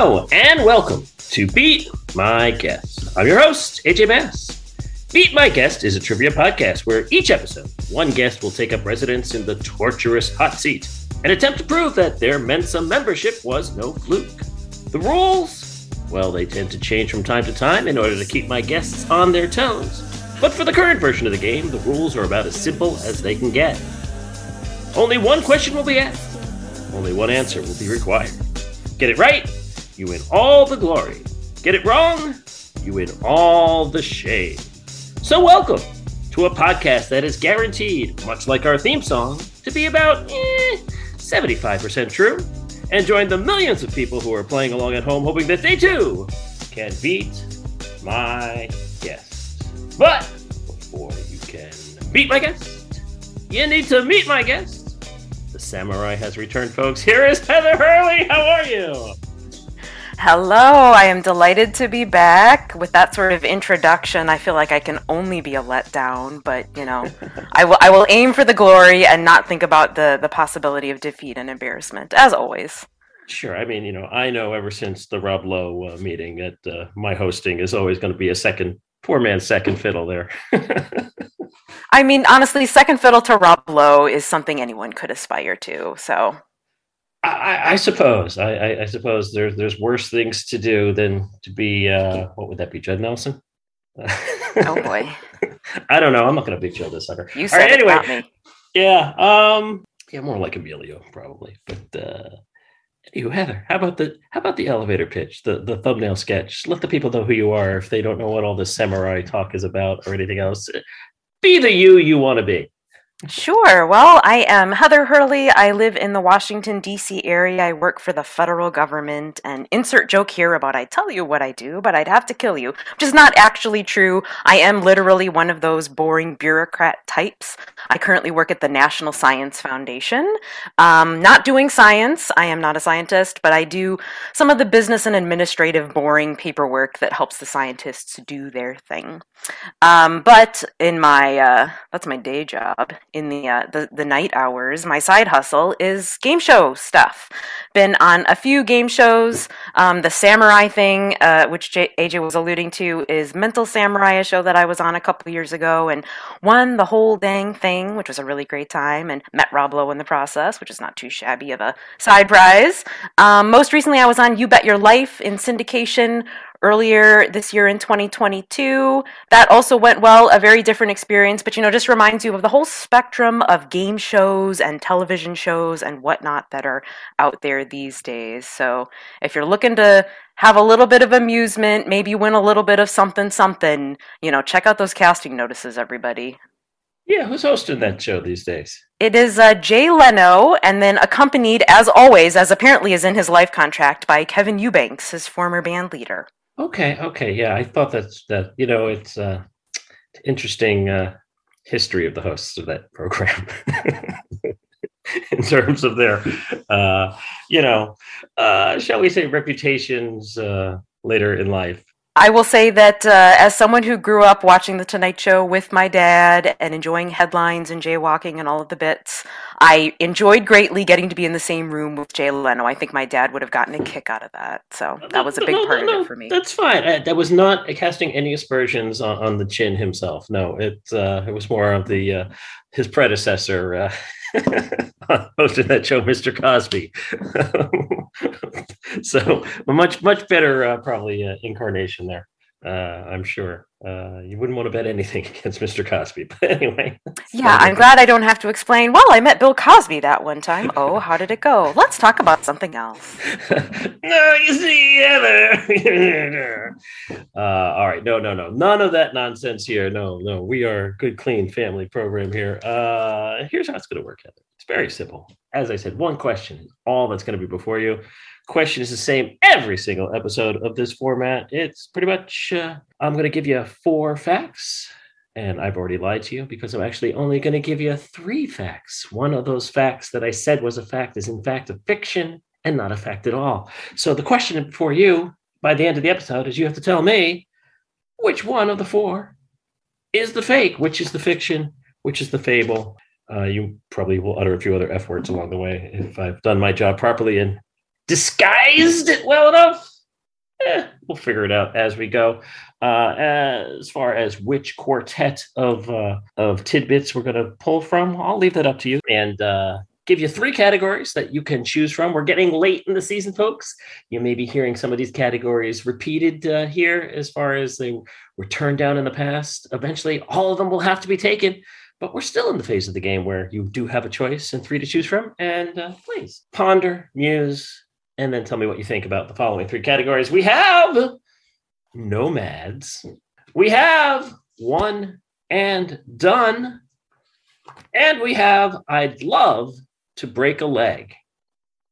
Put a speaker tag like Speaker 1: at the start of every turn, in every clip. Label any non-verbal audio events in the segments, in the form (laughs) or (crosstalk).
Speaker 1: And welcome to Beat My Guest. I'm your host, AJ Bass. Beat My Guest is a trivia podcast where each episode, one guest will take up residence in the torturous hot seat and attempt to prove that their Mensa membership was no fluke. The rules? Well, they tend to change from time to time in order to keep my guests on their toes. But for the current version of the game, the rules are about as simple as they can get. Only one question will be asked, only one answer will be required. Get it right, you win all the glory. Get it wrong, you win all the shame. So, welcome to a podcast that is guaranteed, much like our theme song, to be about eh, 75% true. And join the millions of people who are playing along at home, hoping that they too can beat my guest. But before you can beat my guest, you need to meet my guest. The samurai has returned, folks. Here is Heather Hurley. How are you?
Speaker 2: Hello, I am delighted to be back. With that sort of introduction, I feel like I can only be a letdown, but you know, (laughs) I will I will aim for the glory and not think about the the possibility of defeat and embarrassment, as always.
Speaker 1: Sure. I mean, you know, I know ever since the Rob Lowe uh, meeting that uh, my hosting is always going to be a second poor man's second fiddle there. (laughs)
Speaker 2: I mean, honestly, second fiddle to Rob Lowe is something anyone could aspire to. So
Speaker 1: I, I suppose. I, I, I, suppose there's there's worse things to do than to be uh, what would that be, Judd Nelson? (laughs)
Speaker 2: oh boy.
Speaker 1: I don't know. I'm not going to be Joe this sucker.
Speaker 2: You said right, anyway. me.
Speaker 1: Yeah. Um. Yeah, more like Emilio probably. But uh, anywho, Heather, how about the how about the elevator pitch, the the thumbnail sketch? Let the people know who you are if they don't know what all this samurai talk is about or anything else. Be the you you want to be.
Speaker 2: Sure. Well, I am Heather Hurley. I live in the Washington, D.C. area. I work for the federal government. And insert joke here about I tell you what I do, but I'd have to kill you, which is not actually true. I am literally one of those boring bureaucrat types. I currently work at the National Science Foundation. Um, not doing science. I am not a scientist, but I do some of the business and administrative boring paperwork that helps the scientists do their thing. Um, but in my, uh, that's my day job in the, uh, the the night hours. My side hustle is game show stuff. Been on a few game shows. Um, the Samurai thing, uh, which J- AJ was alluding to, is Mental Samurai, a show that I was on a couple years ago, and won the whole dang thing, which was a really great time, and met Rob Lowe in the process, which is not too shabby of a side prize. Um, most recently, I was on You Bet Your Life in syndication earlier this year in 2022. That also went well, a very different experience, but you know, just reminds you of the whole spectrum of game shows and television shows and whatnot that are out there these days. So if you're looking to have a little bit of amusement, maybe win a little bit of something, something, you know, check out those casting notices, everybody.
Speaker 1: Yeah, who's hosting that show these days?
Speaker 2: It is uh, Jay Leno, and then accompanied, as always, as apparently is in his life contract, by Kevin Eubanks, his former band leader.
Speaker 1: Okay, okay, yeah, I thought that's that. You know, it's uh, interesting uh, history of the hosts of that program (laughs) in terms of their, uh, you know, uh, shall we say, reputations uh, later in life.
Speaker 2: I will say that uh, as someone who grew up watching The Tonight Show with my dad and enjoying headlines and jaywalking and all of the bits, I enjoyed greatly getting to be in the same room with Jay Leno. I think my dad would have gotten a kick out of that. So that was a big no, part no, of it for me.
Speaker 1: That's fine. Uh, that was not casting any aspersions on, on the chin himself. No, it uh, it was more of the uh, his predecessor. (laughs) Hosted that show, Mr. Cosby. (laughs) so a much much better uh, probably uh, incarnation there. Uh, I'm sure uh, you wouldn't want to bet anything (laughs) against Mr. Cosby. But anyway, (laughs)
Speaker 2: yeah, I'm glad I don't have to explain. Well, I met Bill Cosby that one time. (laughs) Oh, how did it go? Let's talk about something else.
Speaker 1: no, you see, Heather. uh, all right, no, no, no, none of that nonsense here. No, no, we are a good, clean family program here. Uh, here's how it's going to work, Heather. It's very simple. As I said, one question, all that's going to be before you question is the same every single episode of this format. It's pretty much, uh, I'm going to give you four facts. And I've already lied to you because I'm actually only going to give you three facts. One of those facts that I said was a fact is, in fact, a fiction and not a fact at all. So the question for you by the end of the episode is you have to tell me which one of the four is the fake, which is the fiction, which is the fable. Uh, you probably will utter a few other F words along the way if I've done my job properly and disguised it well enough. Eh, we'll figure it out as we go. Uh, as far as which quartet of uh, of tidbits we're going to pull from, I'll leave that up to you. And uh, give you three categories that you can choose from. We're getting late in the season, folks. You may be hearing some of these categories repeated uh, here as far as they were turned down in the past. Eventually, all of them will have to be taken. But we're still in the phase of the game where you do have a choice and three to choose from. And uh, please ponder, muse, and then tell me what you think about the following three categories. We have nomads, we have one and done, and we have I'd love to break a leg.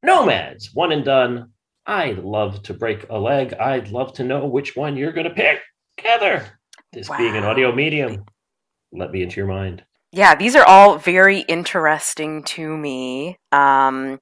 Speaker 1: Nomads, one and done. I'd love to break a leg. I'd love to know which one you're going to pick. Heather, this wow. being an audio medium, let me into your mind.
Speaker 2: Yeah, these are all very interesting to me. Um,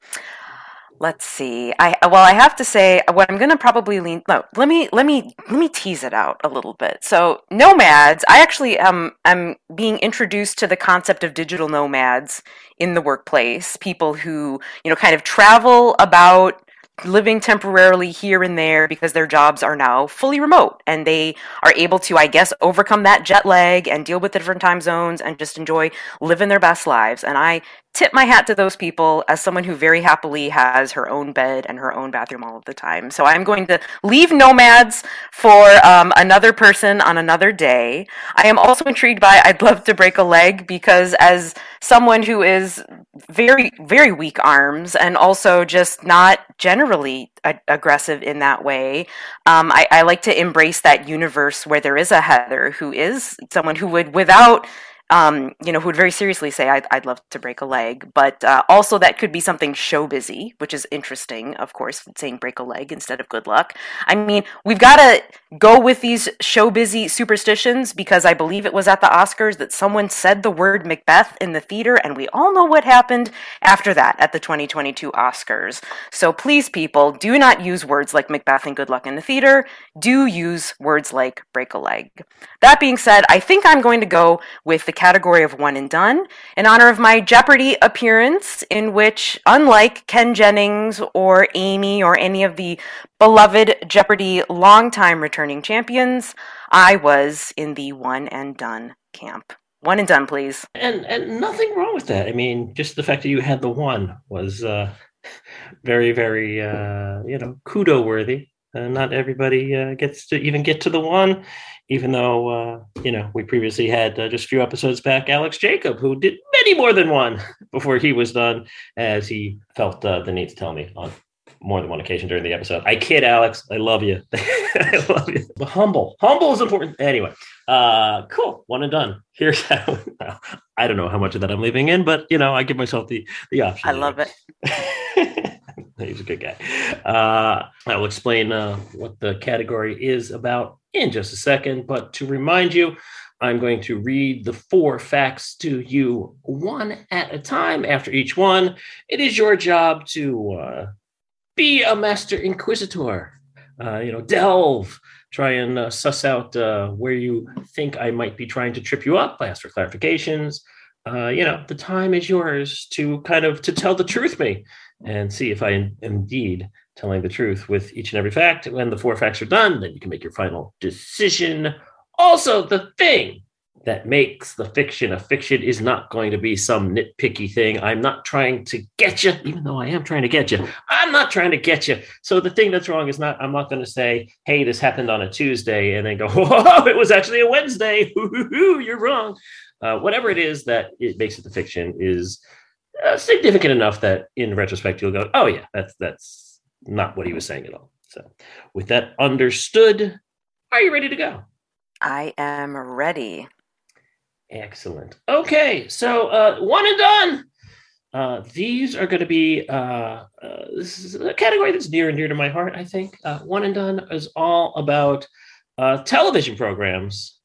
Speaker 2: let's see. I well, I have to say what I'm going to probably lean. No, let me let me let me tease it out a little bit. So, nomads. I actually am I'm being introduced to the concept of digital nomads in the workplace. People who you know kind of travel about living temporarily here and there because their jobs are now fully remote and they are able to, I guess, overcome that jet lag and deal with the different time zones and just enjoy living their best lives. And I tip my hat to those people as someone who very happily has her own bed and her own bathroom all of the time. So I'm going to leave nomads for um, another person on another day. I am also intrigued by I'd love to break a leg because as someone who is very, very weak arms and also just not generally a- aggressive in that way, um, I-, I like to embrace that universe where there is a Heather who is someone who would, without um, you know, who would very seriously say, I'd, I'd love to break a leg. But uh, also, that could be something show busy, which is interesting, of course, saying break a leg instead of good luck. I mean, we've got to go with these show busy superstitions because I believe it was at the Oscars that someone said the word Macbeth in the theater, and we all know what happened after that at the 2022 Oscars. So please, people, do not use words like Macbeth and good luck in the theater. Do use words like break a leg. That being said, I think I'm going to go with the category of one and done in honor of my Jeopardy appearance, in which, unlike Ken Jennings or Amy or any of the beloved Jeopardy longtime returning champions, I was in the one and done camp. One and done, please.
Speaker 1: And and nothing wrong with that. I mean, just the fact that you had the one was uh, very, very uh, you know, kudo worthy. Uh, not everybody uh, gets to even get to the one even though uh, you know we previously had uh, just a few episodes back alex jacob who did many more than one (laughs) before he was done as he felt uh, the need to tell me on more than one occasion during the episode. I kid alex. I love you. (laughs) I love you. But humble. Humble is important. Anyway uh cool. One and done. Here's (laughs) how i don't know how much of that i'm leaving in but you know i give myself the the option
Speaker 2: i love it. (laughs)
Speaker 1: He's a good guy. Uh, I will explain uh, what the category is about in just a second. But to remind you, I'm going to read the four facts to you one at a time. After each one, it is your job to uh, be a master inquisitor. Uh, you know, delve, try and uh, suss out uh, where you think I might be trying to trip you up. Ask for clarifications. Uh, you know, the time is yours to kind of to tell the truth me and see if I am indeed telling the truth with each and every fact. When the four facts are done, then you can make your final decision. Also, the thing that makes the fiction a fiction is not going to be some nitpicky thing. I'm not trying to get you, even though I am trying to get you. I'm not trying to get you. So the thing that's wrong is not, I'm not going to say, hey, this happened on a Tuesday, and then go, (laughs) whoa, it was actually a Wednesday. (laughs) You're wrong. Uh, whatever it is that it makes it the fiction is uh, significant enough that in retrospect you'll go, oh yeah, that's that's not what he was saying at all. So, with that understood, are you ready to go?
Speaker 2: I am ready.
Speaker 1: Excellent. Okay, so uh, one and done. Uh, these are going to be uh, uh, this is a category that's near and dear to my heart. I think uh, one and done is all about uh, television programs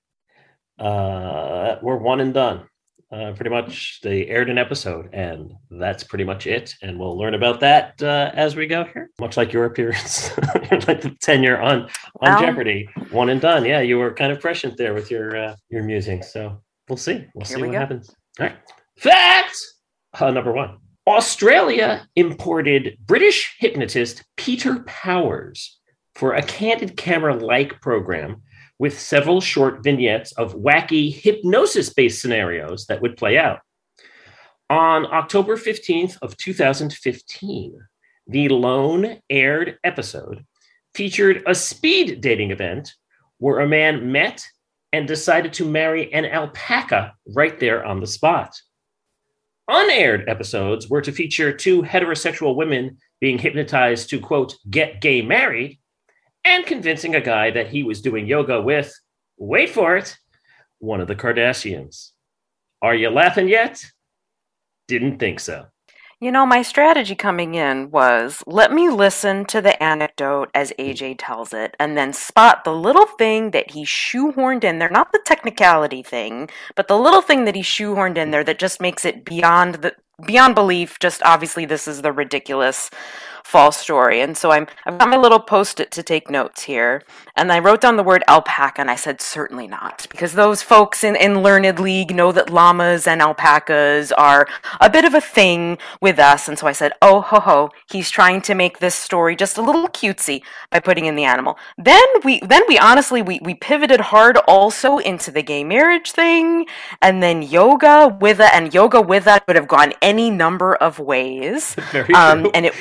Speaker 1: uh, were one and done. Uh, pretty much, they aired an episode, and that's pretty much it. And we'll learn about that uh, as we go here. Much like your appearance, (laughs) like the tenure on on um, Jeopardy, one and done. Yeah, you were kind of prescient there with your uh, your musings. So we'll see. We'll see we what go. happens. All right. Fact uh, number one: Australia imported British hypnotist Peter Powers for a candid camera like program with several short vignettes of wacky hypnosis based scenarios that would play out. On October 15th of 2015, the lone aired episode featured a speed dating event where a man met and decided to marry an alpaca right there on the spot. Unaired episodes were to feature two heterosexual women being hypnotized to, quote, get gay married and convincing a guy that he was doing yoga with, wait for it, one of the Kardashians. Are you laughing yet? Didn't think so.
Speaker 2: You know, my strategy coming in was let me listen to the anecdote as AJ tells it and then spot the little thing that he shoehorned in there, not the technicality thing, but the little thing that he shoehorned in there that just makes it beyond the beyond belief. Just obviously this is the ridiculous false story. And so I'm I've got my little post-it to take notes here. And I wrote down the word alpaca and I said certainly not. Because those folks in, in Learned League know that llamas and alpacas are a bit of a thing with us. And so I said, oh ho ho, he's trying to make this story just a little cutesy by putting in the animal. Then we then we honestly we, we pivoted hard also into the gay marriage thing and then yoga with it and yoga with that would have gone number of ways. (laughs)
Speaker 1: Um,
Speaker 2: and it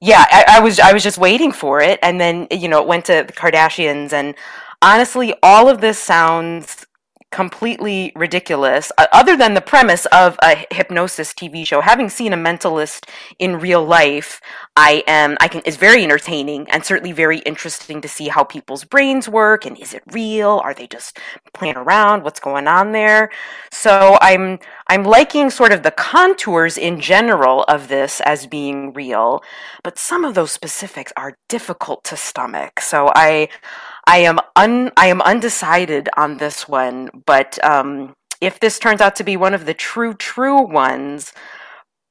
Speaker 2: yeah, I, I, was I was just waiting for it, and then you know it went to the Kardashians, and honestly, all of this sounds completely ridiculous uh, other than the premise of a hypnosis TV show. Having seen a mentalist in real life I am I can is very entertaining and certainly very interesting to see how people's brains work and is it real? Are they just playing around? What's going on there? So I'm I'm liking sort of the contours in general of this as being real but some of those specifics are difficult to stomach. So I I am un I am undecided on this one, but um, if this turns out to be one of the true true ones,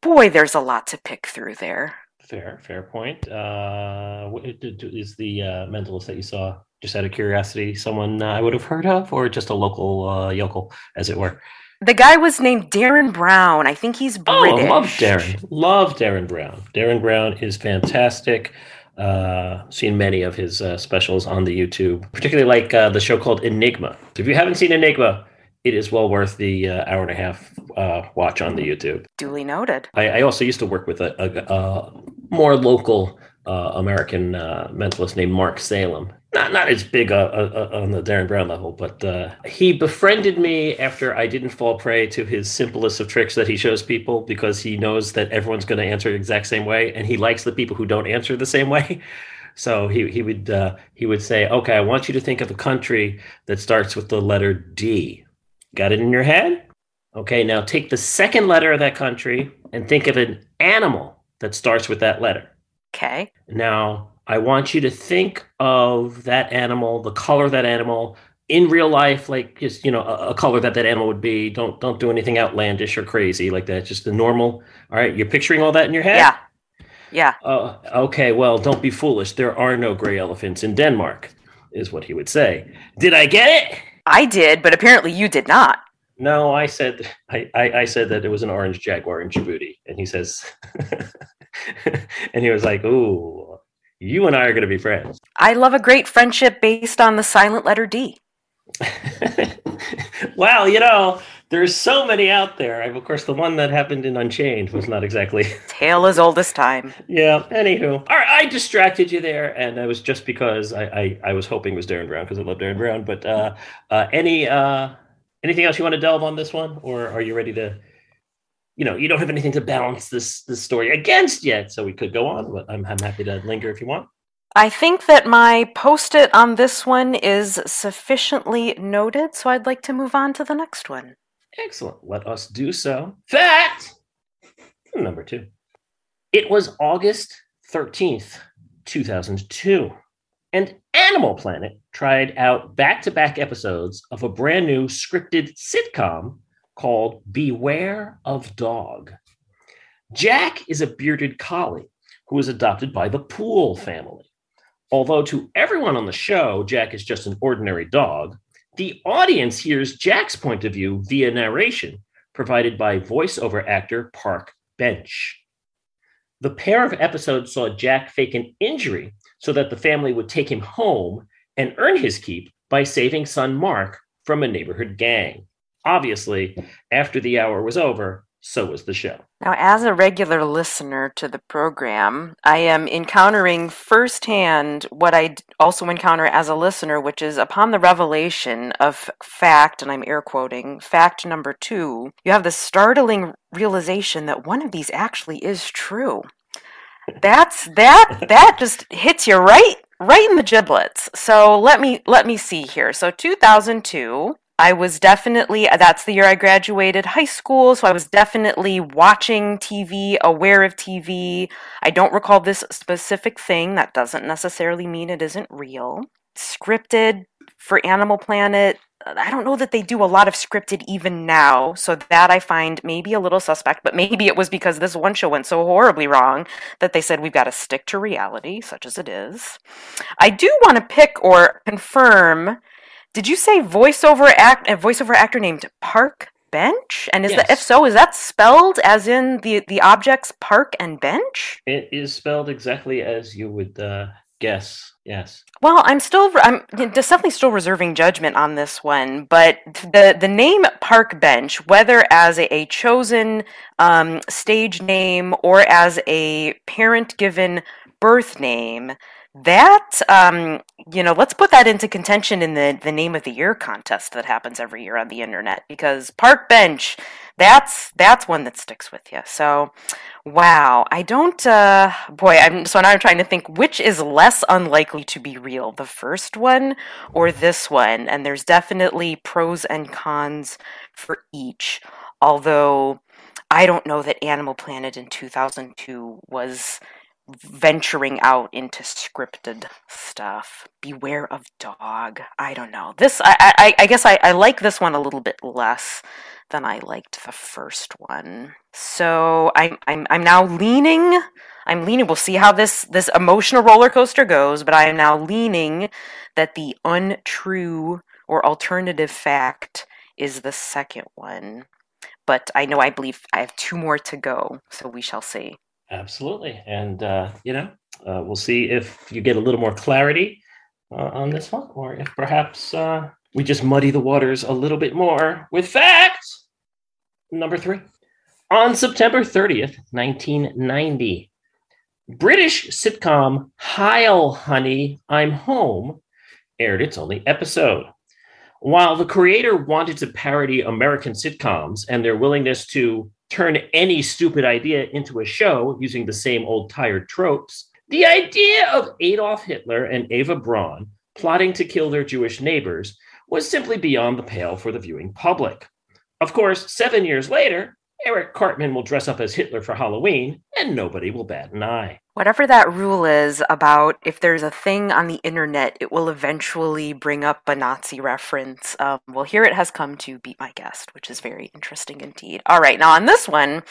Speaker 2: boy, there's a lot to pick through there.
Speaker 1: Fair, fair point. Uh, is the uh, mentalist that you saw just out of curiosity someone I would have heard of, or just a local uh, yokel, as it were?
Speaker 2: The guy was named Derren Brown. I think he's British.
Speaker 1: Oh, love Derren. Love Derren Brown. Derren Brown is fantastic. Uh, seen many of his uh, specials on the YouTube, particularly like uh, the show called Enigma. So If you haven't seen Enigma, it is well worth the uh, hour and a half uh, watch on the YouTube.
Speaker 2: Duly noted.
Speaker 1: I, I also used to work with a, a, a more local uh, American mentalist named Marc Salem, not not as big uh, uh, uh, on the Derren Brown level, but uh, he befriended me after I didn't fall prey to his simplest of tricks that he shows people because he knows that everyone's going to answer the exact same way, and he likes the people who don't answer the same way. (laughs) So he he would uh, he would say, "Okay, I want you to think of a country that starts with the letter D. Got it in your head? Okay, now take the second letter of that country and think of an animal that starts with that letter."
Speaker 2: Okay.
Speaker 1: Now I want you to think of that animal, the color of that animal in real life, like just you know a, a, color that that animal would be. Don't don't do anything outlandish or crazy like that. Just the normal. All right, you're picturing all that in your head.
Speaker 2: Yeah. Yeah.
Speaker 1: Uh, okay. Well, don't be foolish. There are no gray elephants in Denmark, is what he would say. Did I get it?
Speaker 2: I did, but apparently you did not.
Speaker 1: No, I said I, I, I said that it was an orange jaguar in Djibouti, and he says, (laughs) and he was like, "Ooh, you and I are going to be friends.
Speaker 2: I love a great friendship based on the silent letter D. (laughs)
Speaker 1: well, you know, there's so many out there. Of course, the one that happened in Unchained was not exactly (laughs)
Speaker 2: tale as old as time.
Speaker 1: Yeah. Anywho, all right, I distracted you there, and it was just because I I, I was hoping it was Derren Brown because I love Derren Brown. But uh, uh, any uh, anything else you want to delve on this one, or are you ready to you know, you don't have anything to balance this this story against yet, so we could go on. But I'm I'm happy to linger if you want.
Speaker 2: I think that my post-it on this one is sufficiently noted, so I'd like to move on to the next one.
Speaker 1: Excellent. Let us do so. Fact number two. It was August 13th, 2002, and Animal Planet tried out back to back episodes of a brand new scripted sitcom called Beware of Dog. Jack is a bearded collie who was adopted by the Pool family. Although to everyone on the show, Jack is just an ordinary dog, the audience hears Jack's point of view via narration provided by voiceover actor Park bench. The pair of episodes saw Jack fake an injury so that the family would take him home and earn his keep by saving son Mark from a neighborhood gang. Obviously, after the hour was over, so was the show.
Speaker 2: Now, as a regular listener to the program, I am encountering firsthand what I also encounter as a listener, which is upon the revelation of fact, and I'm air quoting, fact number two, you have the startling realization that one of these actually is true. That's that that just hits you right right in the giblets. So let me let me see here. So 2002 I was definitely, that's the year I graduated high school, so I was definitely watching TV, aware of TV. I don't recall this specific thing. That doesn't necessarily mean it isn't real. Scripted for Animal Planet. I don't know that they do a lot of scripted even now, so that I find maybe a little suspect, but maybe it was because this one show went so horribly wrong that they said we've got to stick to reality, such as it is. I do want to pick or confirm did you say voiceover act a voiceover actor named Park Bench? And is yes. that if so, is that spelled as in the the objects Park and Bench?
Speaker 1: It is spelled exactly as you would uh, guess. Yes.
Speaker 2: Well, I'm still I'm definitely still reserving judgment on this one, but the the name Park Bench, whether as a, a chosen um, stage name or as a parent given birth name that um, you know let's put that into contention in the the name of the year contest that happens every year on the internet because park bench that's that's one that sticks with you so wow i don't uh boy i'm so now i'm trying to think which is less unlikely to be real the first one or this one? And there's definitely pros and cons for each although i don't know that animal planet in 2002 was venturing out into scripted stuff. Beware of dog. I don't know. This I I, I guess I, I like this one a little bit less than I liked the first one. So I'm I'm I'm now leaning I'm leaning we'll see how this this emotional roller coaster goes, but I am now leaning that the untrue or alternative fact is the second one. But I know I believe I have two more to go, so we shall see.
Speaker 1: Absolutely. And, uh, you know, uh, we'll see if you get a little more clarity uh, on this one, or if perhaps uh, we just muddy the waters a little bit more with facts. Number three. On September 30th, 1990, British sitcom Heil Honey, I'm Home aired its only episode. While the creator wanted to parody American sitcoms and their willingness to turn any stupid idea into a show using the same old tired tropes, the idea of Adolf Hitler and Eva Braun plotting to kill their Jewish neighbors was simply beyond the pale for the viewing public. Of course, seven years later, Eric Cartman will dress up as Hitler for Halloween, and nobody will bat an eye.
Speaker 2: Whatever that rule is about if there's a thing on the internet, it will eventually bring up a Nazi reference. Um, well, here it has come to beat my guest, which is very interesting indeed. All right, now on this one,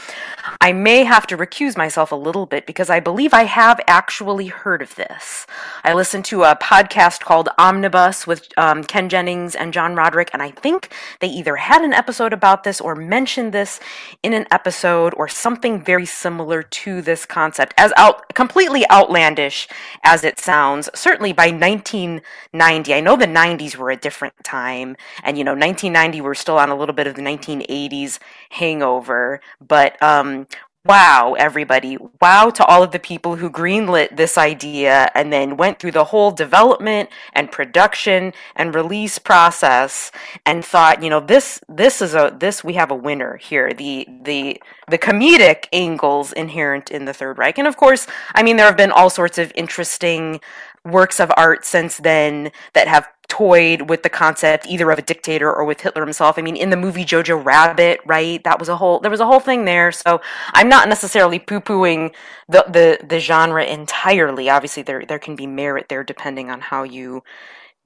Speaker 2: I may have to recuse myself a little bit because I believe I have actually heard of this. I listened to a podcast called Omnibus with um, Ken Jennings and John Roderick, and I think they either had an episode about this or mentioned this in an episode or something very similar to this concept as out completely outlandish as it sounds, certainly by 1990. I know the 90s were a different time, and you know, 1990 we're still on a little bit of the 1980s hangover, but um, wow, everybody. Wow to all of the people who greenlit this idea and then went through the whole development and production and release process and thought, you know, this this is a this we have a winner here. The the the comedic angles inherent in the Third Reich. And of course, I mean there have been all sorts of interesting works of art since then that have toyed with the concept either of a dictator or with Hitler himself. I mean, in the movie Jojo Rabbit, right? That was a whole there was a whole thing there. So I'm not necessarily poo-pooing the the, the genre entirely. Obviously, there there can be merit there depending on how you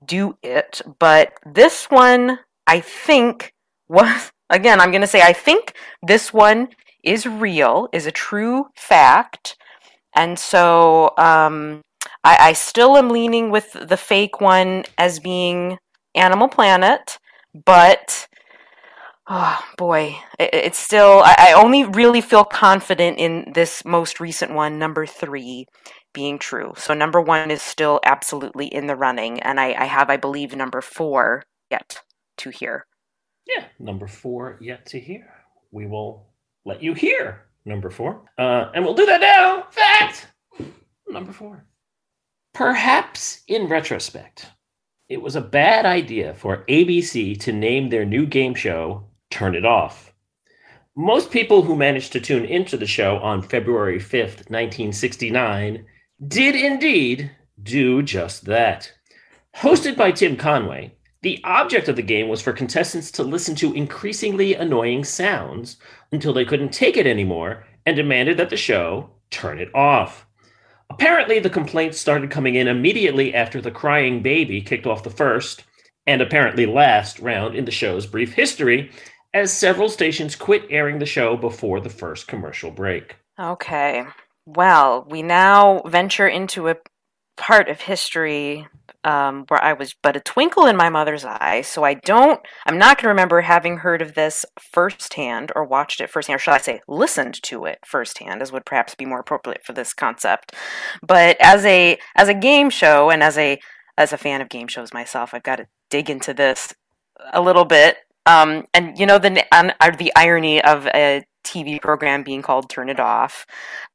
Speaker 2: do it. But this one, I think, was (laughs) again. I'm going to say I think this one is real, is a true fact, and so. Um, I, I still am leaning with the fake one as being Animal Planet, but Oh boy, it's still. I only really feel confident in this most recent one, number three, being true. So number one is still absolutely in the running, and I, I have, I believe, number four yet to hear.
Speaker 1: Yeah, number four yet to hear. We will let you hear number four, uh, and we'll do that now. Fact number four. Perhaps in retrospect, it was a bad idea for ABC to name their new game show Turn It Off. Most people who managed to tune into the show on February 5th, 1969, did indeed do just that. Hosted by Tim Conway, the object of the game was for contestants to listen to increasingly annoying sounds until they couldn't take it anymore and demanded that the show turn it off. Apparently, the complaints started coming in immediately after the crying baby kicked off the first and apparently last round in the show's brief history, as several stations quit airing the show before the first commercial break.
Speaker 2: Okay. Well, we now venture into a part of history um, where I was but a twinkle in my mother's eye. So I don't, I'm not going to remember having heard of this firsthand or watched it firsthand, or should I say, listened to it firsthand, as would perhaps be more appropriate for this concept. But as a as a game show and as a as a fan of game shows myself, I've got to dig into this a little bit. Um, and you know the uh, the irony of a TV program being called Turn It Off.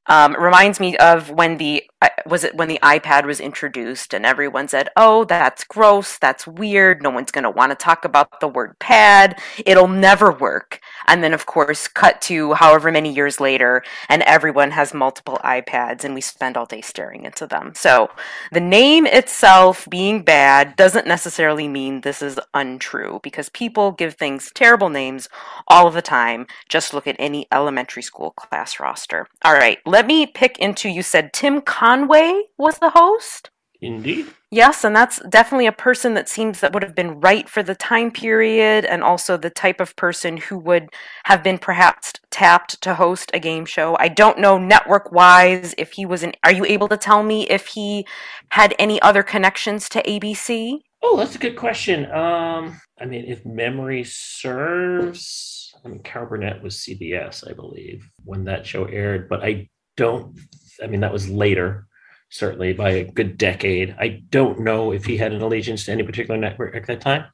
Speaker 2: Um, reminds me of when the was it when the iPad was introduced and everyone said, "Oh, that's gross. That's weird. No one's going to want to talk about the word pad. It'll never work." And then, of course, cut to however many years later, and everyone has multiple iPads, and we spend all day staring into them. So, the name itself being bad doesn't necessarily mean this is untrue because people give things terrible names all of the time. Just look at any elementary school class roster. All right let me pick into you said Tim Conway was the host?
Speaker 1: Indeed.
Speaker 2: Yes, and that's definitely a person that seems that would have been right for the time period and also the type of person who would have been perhaps tapped to host a game show. I don't know network wise if he was an are you able to tell me if he had any other connections to ABC?
Speaker 1: Oh, that's a good question. Um I mean if memory serves I mean Carol Burnett was CBS, I believe, when that show aired, but I don't, I mean, that was later, certainly by a good decade. I don't know if he had an allegiance to any particular network at that time.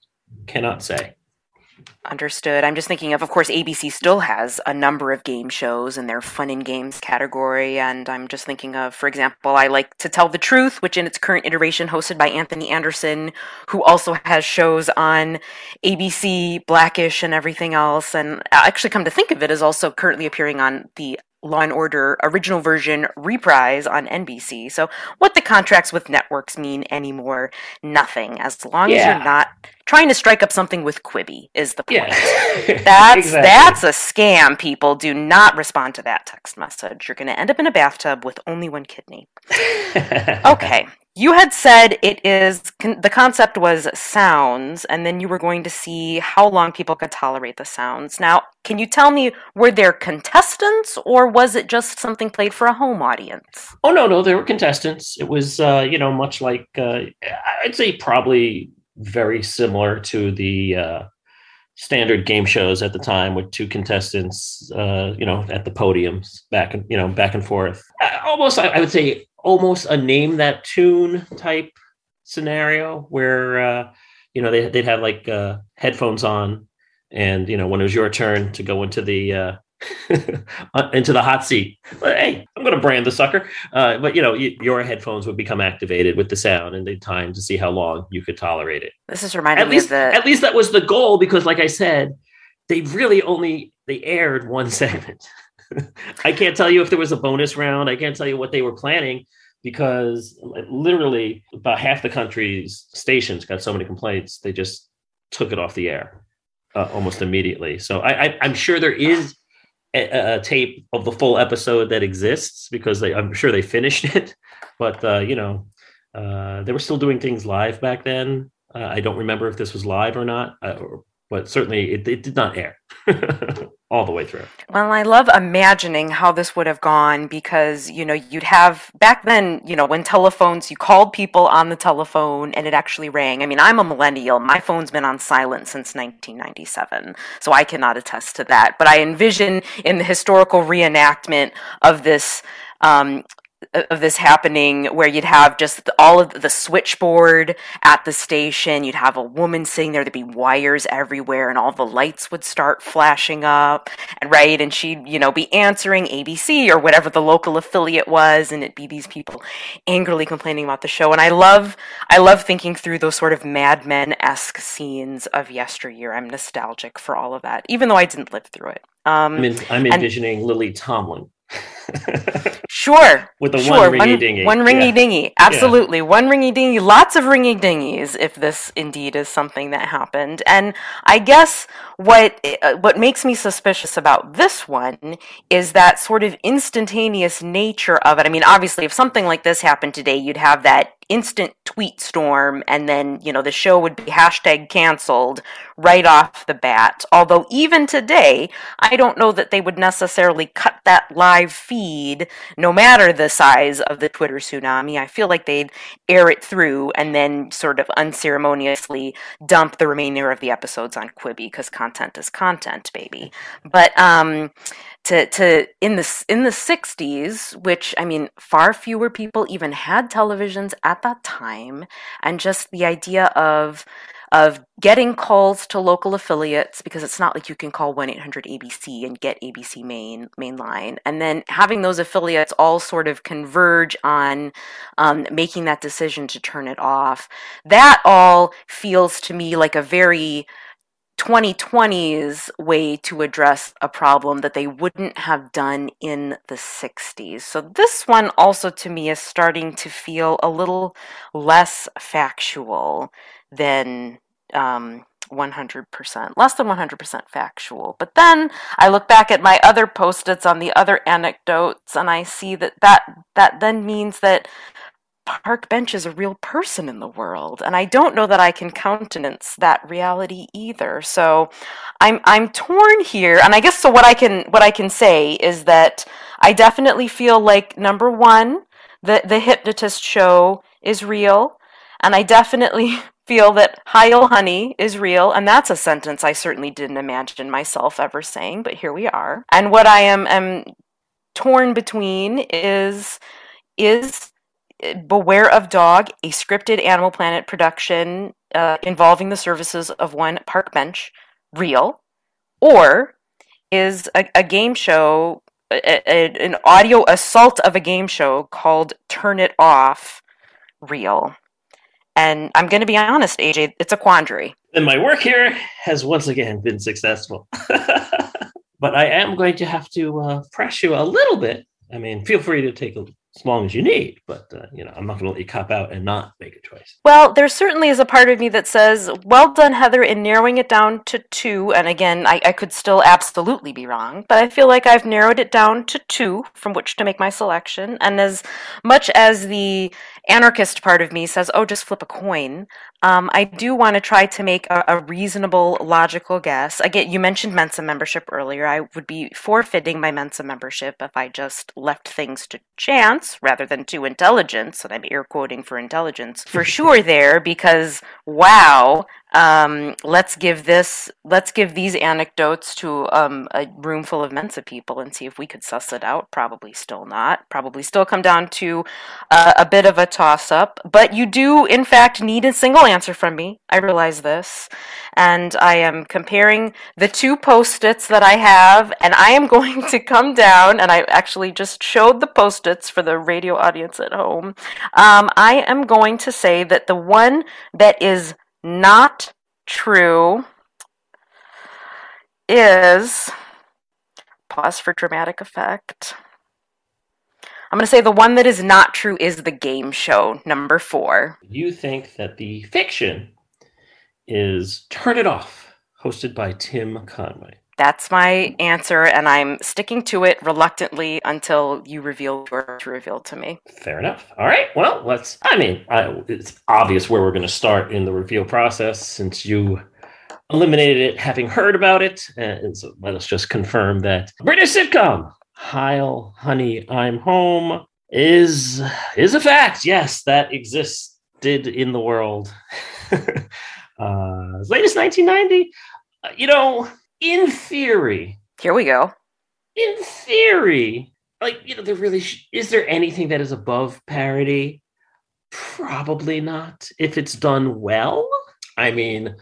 Speaker 1: Cannot say.
Speaker 2: Understood. I'm just thinking of, of course, ABC still has a number of game shows in their fun and games category. And I'm just thinking of, for example, I like to tell the truth, which in its current iteration hosted by Anthony Anderson, who also has shows on ABC, Blackish, and everything else. And actually, come to think of it, is also currently appearing on the Law and Order original version reprise on NBC. So, what the contracts with networks mean anymore? Nothing. As long yeah. as you're not trying to strike up something with Quibi is the point. Yeah. (laughs) that's exactly. that's a scam. People do not respond to that text message. You're going to end up in a bathtub with only one kidney. (laughs) okay, you had said it is con- the concept was sounds, and then you were going to see how long people could tolerate the sounds. Now, can you tell me were there contestants, or was it just something played for a home audience?
Speaker 1: Oh no, no, there were contestants. It was, uh, you know, much like uh, I'd say probably very similar to the uh, standard game shows at the time with two contestants, uh, you know, at the podiums, back and you know, back and forth. Uh, almost, I, I would say almost a name that tune type scenario where uh, you know they, they'd have like uh, headphones on and you know when it was your turn to go into the uh, (laughs) into the hot seat. But, hey i'm going to brand the sucker. Uh, but you know y- your headphones would become activated with the sound and they'd time to see how long you could tolerate it.
Speaker 2: This is reminding
Speaker 1: at
Speaker 2: me
Speaker 1: least,
Speaker 2: of the
Speaker 1: at least that was the goal because like i said they really only they aired one (laughs) segment (laughs) i can't tell you if there was a bonus round i can't tell you what they were planning because literally about half the country's stations got so many complaints they just took it off the air uh, almost immediately. So I, am sure there is a, a, tape of the full episode that exists because they, I'm sure they finished (laughs) it, but uh, you know uh, they were still doing things live back then. Uh, I don't remember if this was live or not, uh, but certainly it, it did not air. (laughs) all the way through.
Speaker 2: Well, I love imagining how this would have gone because, you know, you'd have back then, you know, when telephones, you called people on the telephone and it actually rang. I mean, I'm a millennial. My phone's been on silent since 1997, so I cannot attest to that. But I envision in the historical reenactment of this um, of this happening where you'd have just all of the switchboard at the station. You'd have a woman sitting there there'd be wires everywhere and all the lights would start flashing up and right and she'd you know be answering abc or whatever the local affiliate was and it'd be these people angrily complaining about the show. And i love i love thinking through those sort of mad men-esque scenes of yesteryear. I'm nostalgic for all of that even though i didn't live through it.
Speaker 1: Um, I'm, in, I'm envisioning and, Lily Tomlin (laughs)
Speaker 2: sure.
Speaker 1: With the
Speaker 2: sure.
Speaker 1: one ringy dingy.
Speaker 2: One, ringy yeah. dingy. Absolutely. Yeah. One ringy dingy. Lots of ringy dingies if this indeed is something that happened. And I guess what uh, what makes me suspicious about this one is that sort of instantaneous nature of it. I mean, obviously if something like this happened today, you'd have that instant tweet storm and then you know the show would be hashtag canceled right off the bat. Although even today i don't know that they would necessarily cut that live feed no matter the size of the twitter tsunami. I feel like they'd air it through and then sort of unceremoniously dump the remainder of the episodes on quibi because content is content baby. But um to to in the in the 60s which i mean far fewer people even had televisions at that time and just the idea of of getting calls to local affiliates because it's not like you can call 1-800-ABC and get ABC main mainline and then having those affiliates all sort of converge on um, making that decision to turn it off. That all feels to me like a very 2020's way to address a problem that they wouldn't have done in the 60s. So this one also to me is starting to feel a little less factual than um, 100%, less than 100% factual. But then I look back at my other post-its on the other anecdotes and I see that that, that then means that Park Bench is a real person in the world, and I don't know that I can countenance that reality either. So I'm I'm torn here, and I guess so what I can what I can say is that I definitely feel like number one, the the hypnotist show is real, and I definitely (laughs) feel that Heil Honey is real, and that's a sentence I certainly didn't imagine myself ever saying, but here we are. And what I am am torn between is is Beware of Dog, a scripted Animal Planet production uh, involving the services of one park bench, real? Or is a, a game show, a, a, an audio assault of a game show called Turn It Off, real? And I'm going to be honest, AJ, it's a quandary.
Speaker 1: And my work here has once again been successful. (laughs) but I am going to have to uh, press you a little bit. I mean, feel free to take a as long as you need. But uh, you know, I'm not going to let you cop out and not make a choice.
Speaker 2: Well, there certainly is a part of me that says, "Well done, Heather, in narrowing it down to two. And again, I, I could still absolutely be wrong, but I feel like I've narrowed it down to two from which to make my selection. And as much as the anarchist part of me says, "Oh, just flip a coin," Um, I do want to try to make a, a, reasonable, logical guess. Again, you mentioned Mensa membership earlier. I would be forfeiting my Mensa membership if I just left things to chance rather than to intelligence, and I'm air quoting for intelligence for sure there, because wow, um, let's give this let's give these anecdotes to um, a room full of mensa people and see if we could suss it out. Probably still not. Probably still come down to uh, a bit of a toss up but you do in fact need a single answer from me. I realize this. And i am comparing the two post-its that i have and i am (laughs) going to come down and i actually just showed the post-its for the radio audience at home. Um, i am going to say that the one that is not true is pause for dramatic effect. I'm going to say the one that is not true is the game show number four.
Speaker 1: You think that the fiction is Turn It Off, hosted by Tim Conway.
Speaker 2: That's my answer, and I'm sticking to it reluctantly until you reveal your reveal to me.
Speaker 1: Fair enough. All right. Well, let's. I mean, I, it's obvious where we're going to start in the reveal process since you eliminated it having heard about it. And so let us just confirm that British sitcom Heil, Honey, I'm Home is is a fact. Yes, that existed in the world. (laughs) uh, as late as 1990. Uh, you know, in theory.
Speaker 2: Here we go.
Speaker 1: In theory, like you know, there really sh- is there anything that is above parody? Probably not. If it's done well, I mean,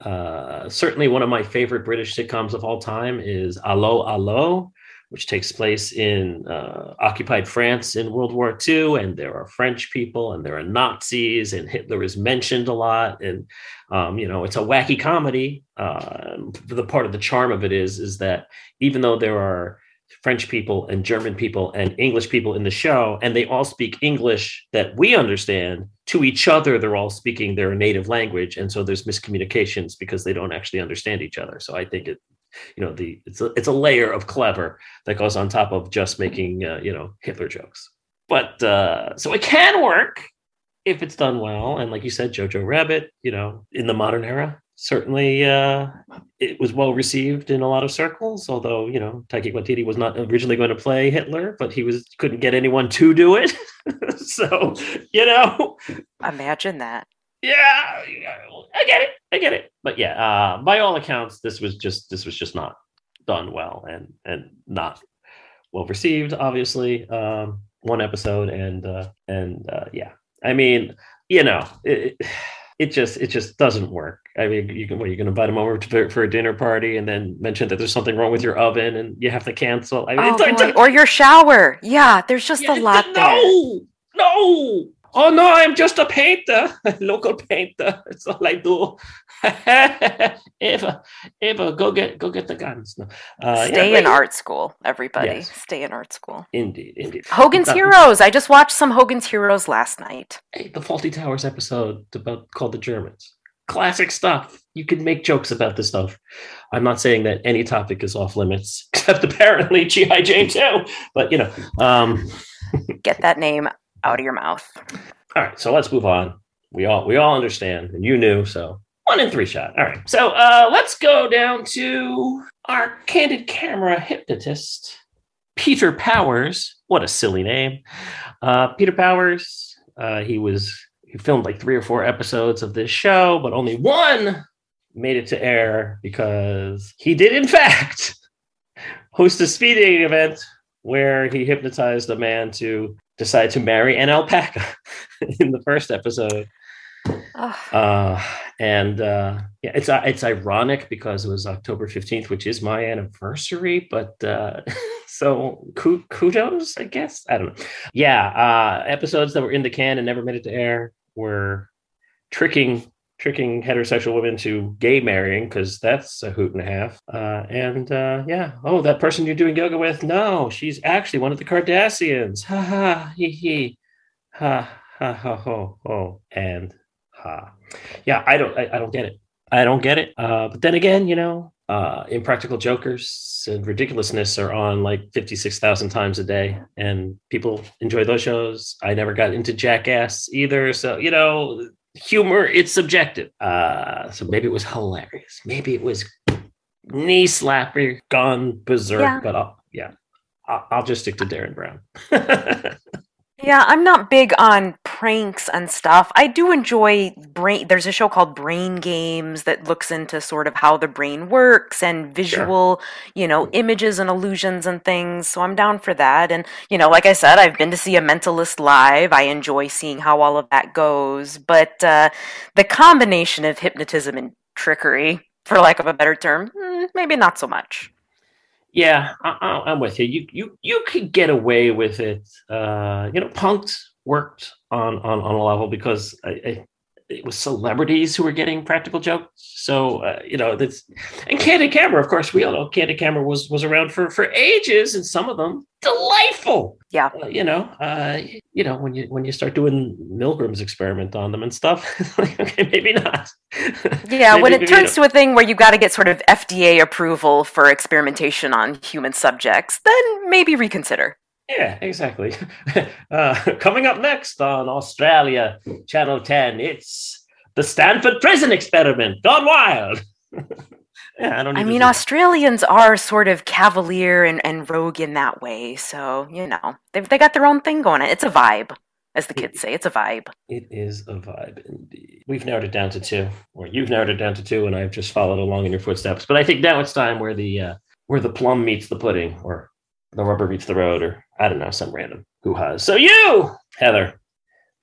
Speaker 1: uh, certainly one of my favorite British sitcoms of all time is Allo Allo, which takes place in uh, occupied France in World War II. And there are French people and there are Nazis, and Hitler is mentioned a lot. And, um, you know, it's a wacky comedy. Uh, the part of the charm of it is, is that even though there are French people and German people and English people in the show, and they all speak English that we understand. To each other, they're all speaking their native language, and so there's miscommunications because they don't actually understand each other. So I think it, you know, the it's a it's a layer of clever that goes on top of just making uh, you know Hitler jokes. But uh, so it can work if it's done well, and like you said, Jojo Rabbit, you know, in the modern era, certainly uh, it was well received in a lot of circles. Although you know Taika Waititi was not originally going to play Hitler, but he was couldn't get anyone to do it. (laughs) so you know,
Speaker 2: imagine that.
Speaker 1: Yeah, I get it. I get it. But yeah, uh, by all accounts, this was just this was just not done well and and not well received. Obviously, um, one episode and uh, and uh, yeah, I mean, you know. It, it just it just doesn't work. I mean, you can what you can invite them over to, for a dinner party and then mention that there's something wrong with your oven and you have to cancel. I mean,
Speaker 2: oh, it's, it's, or your shower. Yeah, there's just yeah, a lot
Speaker 1: no,
Speaker 2: there.
Speaker 1: No, no, Oh no, I'm just a painter, (laughs) a local painter. (laughs) That's all I do. (laughs) Eva, Eva, go get go get the guns. No.
Speaker 2: Uh, Stay yeah, in art school, everybody. Yes. Stay in art school.
Speaker 1: Indeed, indeed.
Speaker 2: Hogan's Heroes. I just watched some Hogan's Heroes last night.
Speaker 1: Hey, the Fawlty Towers episode about called the Germans. Classic stuff. You can make jokes about this stuff. I'm not saying that any topic is off limits, except apparently GI Jane too. But you know, um,
Speaker 2: get that name out of your mouth.
Speaker 1: All right, so let's move on. We all we all understand, and you knew, so one in three shot. All right, so uh, let's go down to our candid camera hypnotist, Peter Powers. What a silly name, uh, Peter Powers. Uh, he was he filmed like three or four episodes of this show, but only one made it to air because he did, in (laughs) fact, host a speed dating event where he hypnotized a man to decide to marry an alpaca (laughs) in the first episode. Oh. Uh, and uh, yeah, it's uh, it's ironic because it was October fifteenth, which is my anniversary. But uh, (laughs) so kudos, I guess. I don't know. Yeah, uh, episodes that were in the can and never made it to air were tricking tricking heterosexual women to gay marrying because that's a hoot and a half. Uh, and uh, yeah, oh, that person you're doing yoga with, no, she's actually one of the Kardashians. Ha ha, he he, ha ha ha ho ho, and ha. Yeah, I don't, I, I don't get it. I don't get it. Uh, but then again, you know, uh, impractical jokers and ridiculousness are on like 56,000 times a day and people enjoy those shows. I never got into Jackass either. So, you know, humor it's subjective. Uh so maybe it was hilarious. Maybe it was knee slapper gone berserk yeah. but I'll, yeah I'll, I'll just stick to Derren Brown (laughs)
Speaker 2: Yeah, I'm not big on pranks and stuff. I do enjoy brain. There's a show called Brain Games that looks into sort of how the brain works and visual, you know, images and illusions and things. So I'm down for that. And, you know, like I said, I've been to see a mentalist live. I enjoy seeing how all of that goes. But uh, the combination of hypnotism and trickery, for lack of a better term, hmm, maybe not so much.
Speaker 1: Yeah, I, am with you. You you you could get away with it. Uh, you know, Punk'd worked on on on a level because I, I, it was celebrities who were getting practical jokes. So uh, you know that's and Candid Camera, of course, we all know Candid Camera was was around for for ages, and some of them delightful.
Speaker 2: Yeah,
Speaker 1: uh, you know, uh, you know when you when you start doing Milgram's experiment on them and stuff, (laughs) like, okay, maybe not. (laughs)
Speaker 2: Yeah, maybe, when it turns you know. to a thing where you got to get sort of FDA approval for experimentation on human subjects, then maybe reconsider.
Speaker 1: Yeah, exactly. (laughs) Uh, coming up next on Australia Channel 10, it's the Stanford Prison Experiment gone wild. (laughs) yeah, I don't.
Speaker 2: I mean. Australians are sort of cavalier and, and rogue in that way, so you know they've they got their own thing going on. It's a vibe, as the kids say. It's a vibe.
Speaker 1: It is a vibe indeed. We've narrowed it down to two, or you've narrowed it down to two, and I've just followed along in your footsteps. But I think now it's time where the uh, where the plum meets the pudding, or the rubber meets the road, or I don't know, some random who has. So you, Heather,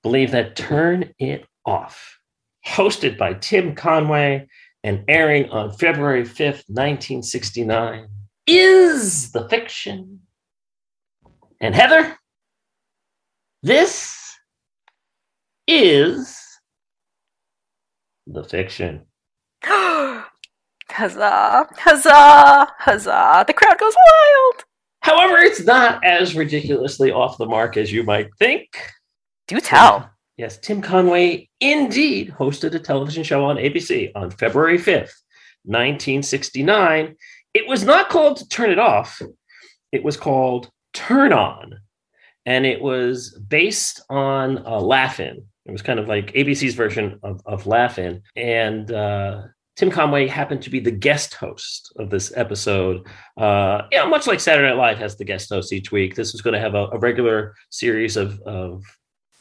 Speaker 1: believe that Turn It Off, hosted by Tim Conway and airing on February fifth, nineteen sixty nine, is the fiction. And Heather, this is the fiction. (gasps)
Speaker 2: huzzah! Huzzah! Huzzah! The crowd goes wild.
Speaker 1: However, it's not as ridiculously off the mark as you might think.
Speaker 2: Do tell.
Speaker 1: Yes, Tim Conway indeed hosted a television show on ABC on February 5th, 1969. It was not called Turn It Off, it was called Turn On. And it was based on uh, Laugh-In. It was kind of like ABC's version of, of Laugh-In. And uh, Tim Conway happened to be the guest host of this episode. Uh, yeah, much like Saturday Night Live has the guest host each week. This was going to have a, a regular series of, of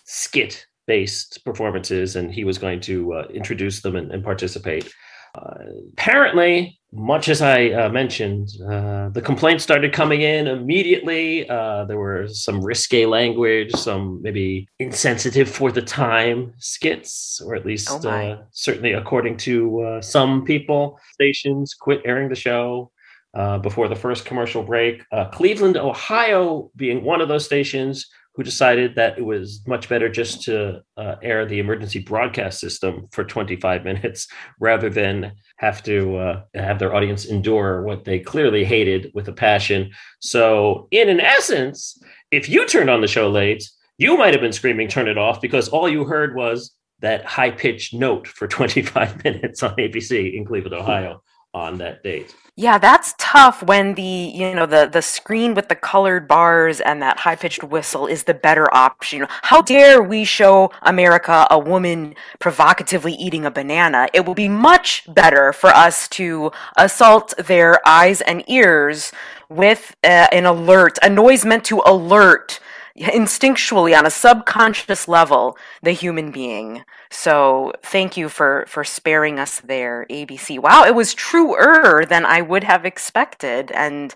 Speaker 1: skit based performances, and he was going to uh, introduce them and, and participate. Uh, apparently, much as I uh, mentioned, uh, the complaints started coming in immediately. Uh, there were some risque language, some maybe insensitive for the time skits, or at least
Speaker 2: Oh
Speaker 1: uh, certainly according to uh, some people. Stations quit airing the show. Uh, before the first commercial break, uh, Cleveland, Ohio, being one of those stations, who decided that it was much better just to uh, air the emergency broadcast system for 25 (laughs) minutes rather than have to uh, have their audience endure what they clearly hated with a passion. So, in an essence, if you turned on the show late, you might have been screaming, turn it off, because all you heard was that high pitched note for (laughs) 25 minutes on ABC in Cleveland, Ohio on that date.
Speaker 2: Yeah, that's tough when the you know the the screen with the colored bars and that high pitched whistle is the better option. How dare we show America a woman provocatively eating a banana? It will be much better for us to assault their eyes and ears with uh, an alert, a noise meant to alert instinctually on a subconscious level the human being. So thank you for for sparing us there, ABC. Wow, it was truer than I would have expected, and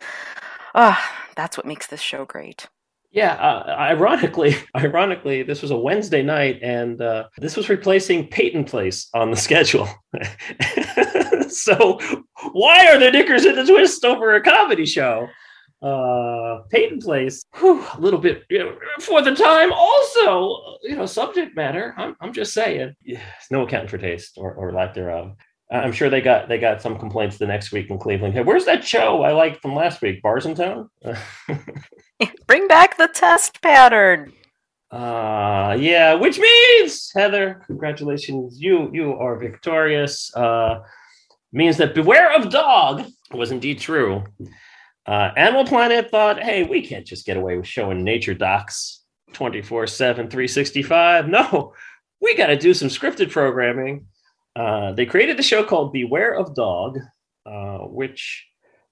Speaker 2: uh, that's what makes this show great.
Speaker 1: Yeah, uh, ironically, (laughs) ironically, this was a Wednesday night, and uh, this was replacing Peyton Place on the schedule. (laughs) so, why are the Knickers in the twist over a comedy show? Uh, Peyton Place, whew, a little bit you know, for the time. Also, you know, subject matter. I'm, I'm just saying, yeah, no accounting for taste or, or lack thereof. I- I'm sure they got they got some complaints the next week in Cleveland. Hey, where's that show I liked from last week? Bars and Tone. (laughs)
Speaker 2: Bring back the test pattern.
Speaker 1: Uh yeah, which means Heather, congratulations, you you are victorious. Uh means that beware of dog was indeed true. Uh Animal Planet thought, hey, we can't just get away with showing nature docs 24/7 365. No, we got to do some scripted programming. Uh they created the show called Beware of Dog, uh which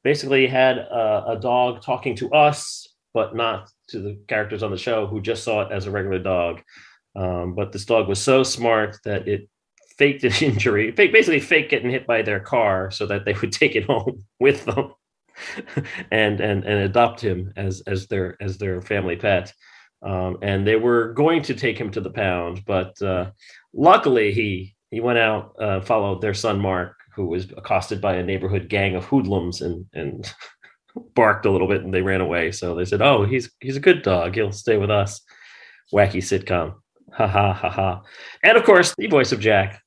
Speaker 1: basically had a, a dog talking to us but not to the characters on the show who just saw it as a regular dog. Um, but this dog was so smart that it faked an (laughs) injury, basically fake getting hit by their car so that they would take it home (laughs) with them (laughs) and and and adopt him as as their as their family pet. Um, and they were going to take him to the pound, but uh, luckily he he went out, uh, followed their son Mark, who was accosted by a neighborhood gang of hoodlums and and (laughs) barked a little bit and they ran away. So they said, "Oh, he's he's a good dog. He'll stay with us." Wacky sitcom. Ha ha ha ha. And of course, the voice of Jack,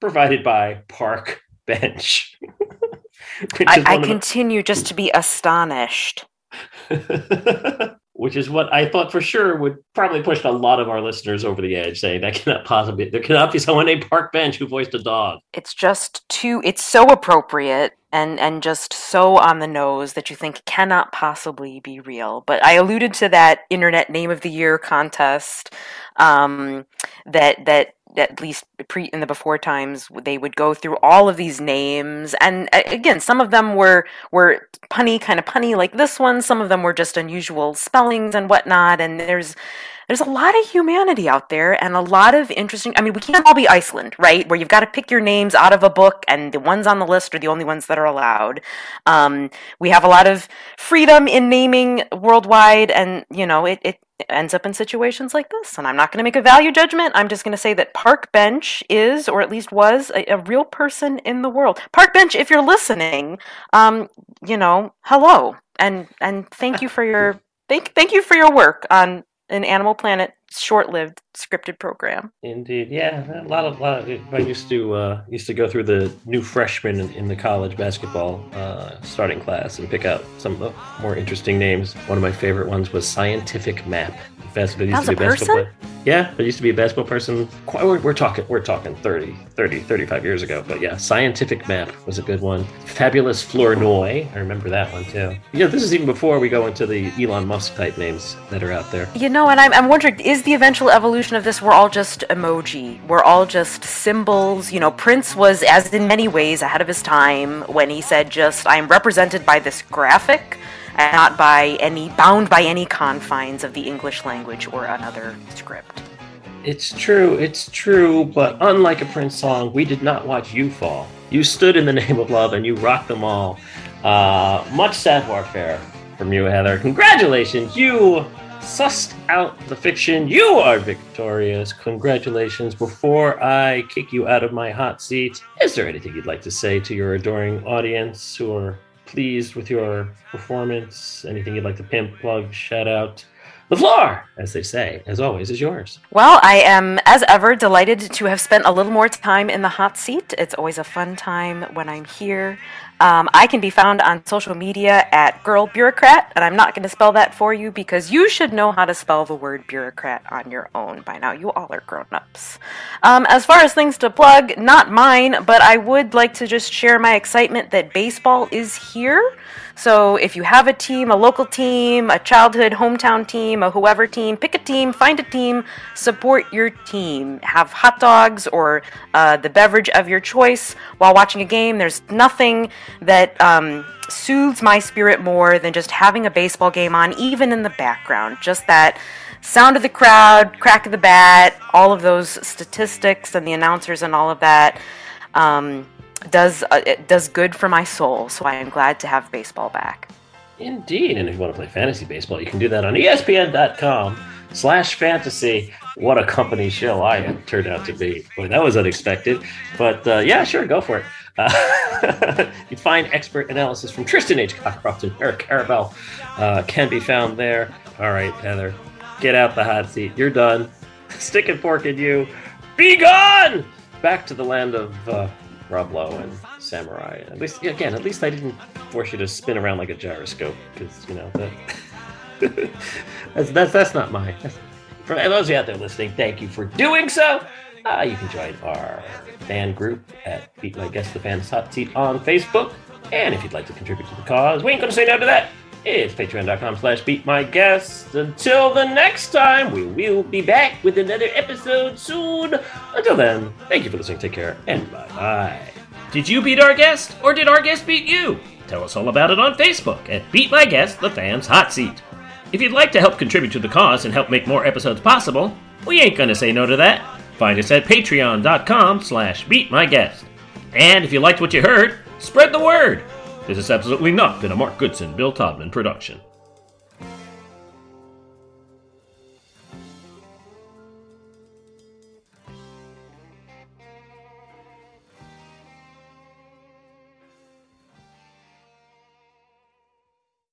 Speaker 1: provided by Park Bench. (laughs)
Speaker 2: I, I
Speaker 1: of the-
Speaker 2: continue just to be astonished. (laughs)
Speaker 1: which is what I thought for sure would probably push a lot of our listeners over the edge, saying that cannot possibly there cannot be someone named Park Bench who voiced a dog.
Speaker 2: It's just too. It's so appropriate and and just so on the nose that you think cannot possibly be real. But I alluded to that internet name of the year contest um, that that at least pre in the before times they would go through all of these names and again some of them were were punny kind of punny like this one. Some of them were just unusual spellings and whatnot and there's there's a lot of humanity out there and a lot of interesting i mean we can't all be iceland right? Where you've got to pick your names out of a book and the ones on the list are the only ones that are allowed. Um, we have a lot of freedom in naming worldwide and you know it, it ends up in situations like this. And I'm not going to make a value judgment. I'm just going to say that Park Bench is, or at least was, a, a real person in the world. Park Bench, if you're listening, um, you know, hello, and and thank you for your (laughs) thank thank you for your work on an Animal Planet short-lived scripted program.
Speaker 1: Indeed, yeah, a lot of, lot of I used to uh, used to go through the new freshmen in, in the college basketball uh, starting class and pick out some of the more interesting names. One of my favorite ones was Scientific Map.
Speaker 2: Basketball used to be a basketball player.
Speaker 1: Yeah, I used to be a basketball person. We're, we're, talking we're talking 30, 30, 35 years ago. But yeah, Scientific Map was a good one. Fabulous Flournoy, I remember that one too. Yeah, this is even before we go into the Elon Musk type names that are out there.
Speaker 2: You know, and I'm, I'm wondering, is the eventual evolution of this we're all just emoji? We're all just symbols. You know, Prince was, as in many ways, ahead of his time when he said, "Just I'm represented by this graphic." and not by any bound by any confines of the English language or another script.
Speaker 1: It's true, it's true, but unlike a Prince song, we did not watch you fall. You stood in the (laughs) name of love and you rocked them all. Uh, much savoir faire from you, Heather. Congratulations, you sussed out the fiction. You are victorious. Congratulations. Before I kick you out of my hot seat, is there anything you'd like to say to your adoring audience who are pleased with your performance? Anything you'd like to pimp, plug, shout out? The floor, as they say, as always, is yours.
Speaker 2: Well, I am, as ever, delighted to have spent a little more time in the hot seat. It's always a fun time when I'm here. Um, I can be found on social media at Girl Bureaucrat, and I'm not going to spell that for you because you should know how to spell the word bureaucrat on your own by now. You all are grown ups. Um, as far as things to plug, not mine, but I would like to just share my excitement that baseball is here. So if you have a team, a local team, a childhood hometown team, a whoever team, pick a team, find a team, support your team. Have hot dogs or uh, the beverage of your choice while watching a game. There's nothing that um, soothes my spirit more than just having a baseball game on, even in the background. Just that sound of the crowd, crack of the bat, all of those statistics and the announcers and all of that. Um, does uh, it does good for my soul. So I am glad to have baseball back.
Speaker 1: Indeed, and if you want to play fantasy baseball, you can do that on ESPN.com slash fantasy. What a company show I have turned out to be. Boy, that was unexpected. But uh, yeah, sure, go for it. Uh, (laughs) you find expert analysis from Tristan H. Cockcroft and Eric Karabell uh, can be found there. All right, Heather, get out the hot seat. You're done. (laughs) Stick and fork in you. Be gone! Back to the land of uh, Rob Lowe and Samurai. At least, again, at least I didn't force you to spin around like a gyroscope because you know that, (laughs) that's that's that's not my. for those of you out there listening, thank you for doing so. Uh, you can join our fan group at Beat My Guest the Fans Hot Seat on Facebook. And if you'd like to contribute to the cause, we ain't gonna say no to that. It's patreon.com slash beat my guest. Until the next time, we will be back with another episode soon. Until then, thank you for listening. Take care and bye bye. Did you beat our guest or did our guest beat you? Tell us all about it on Facebook at Beat My Guest, the Fans Hot Seat. If you'd like to help contribute to the cause and help make more episodes possible, we ain't gonna say no to that. Find us at patreon.com slash beatmyguest. And if you liked what you heard, spread the word. This has absolutely not been a Mark Goodson, Bill Todman production.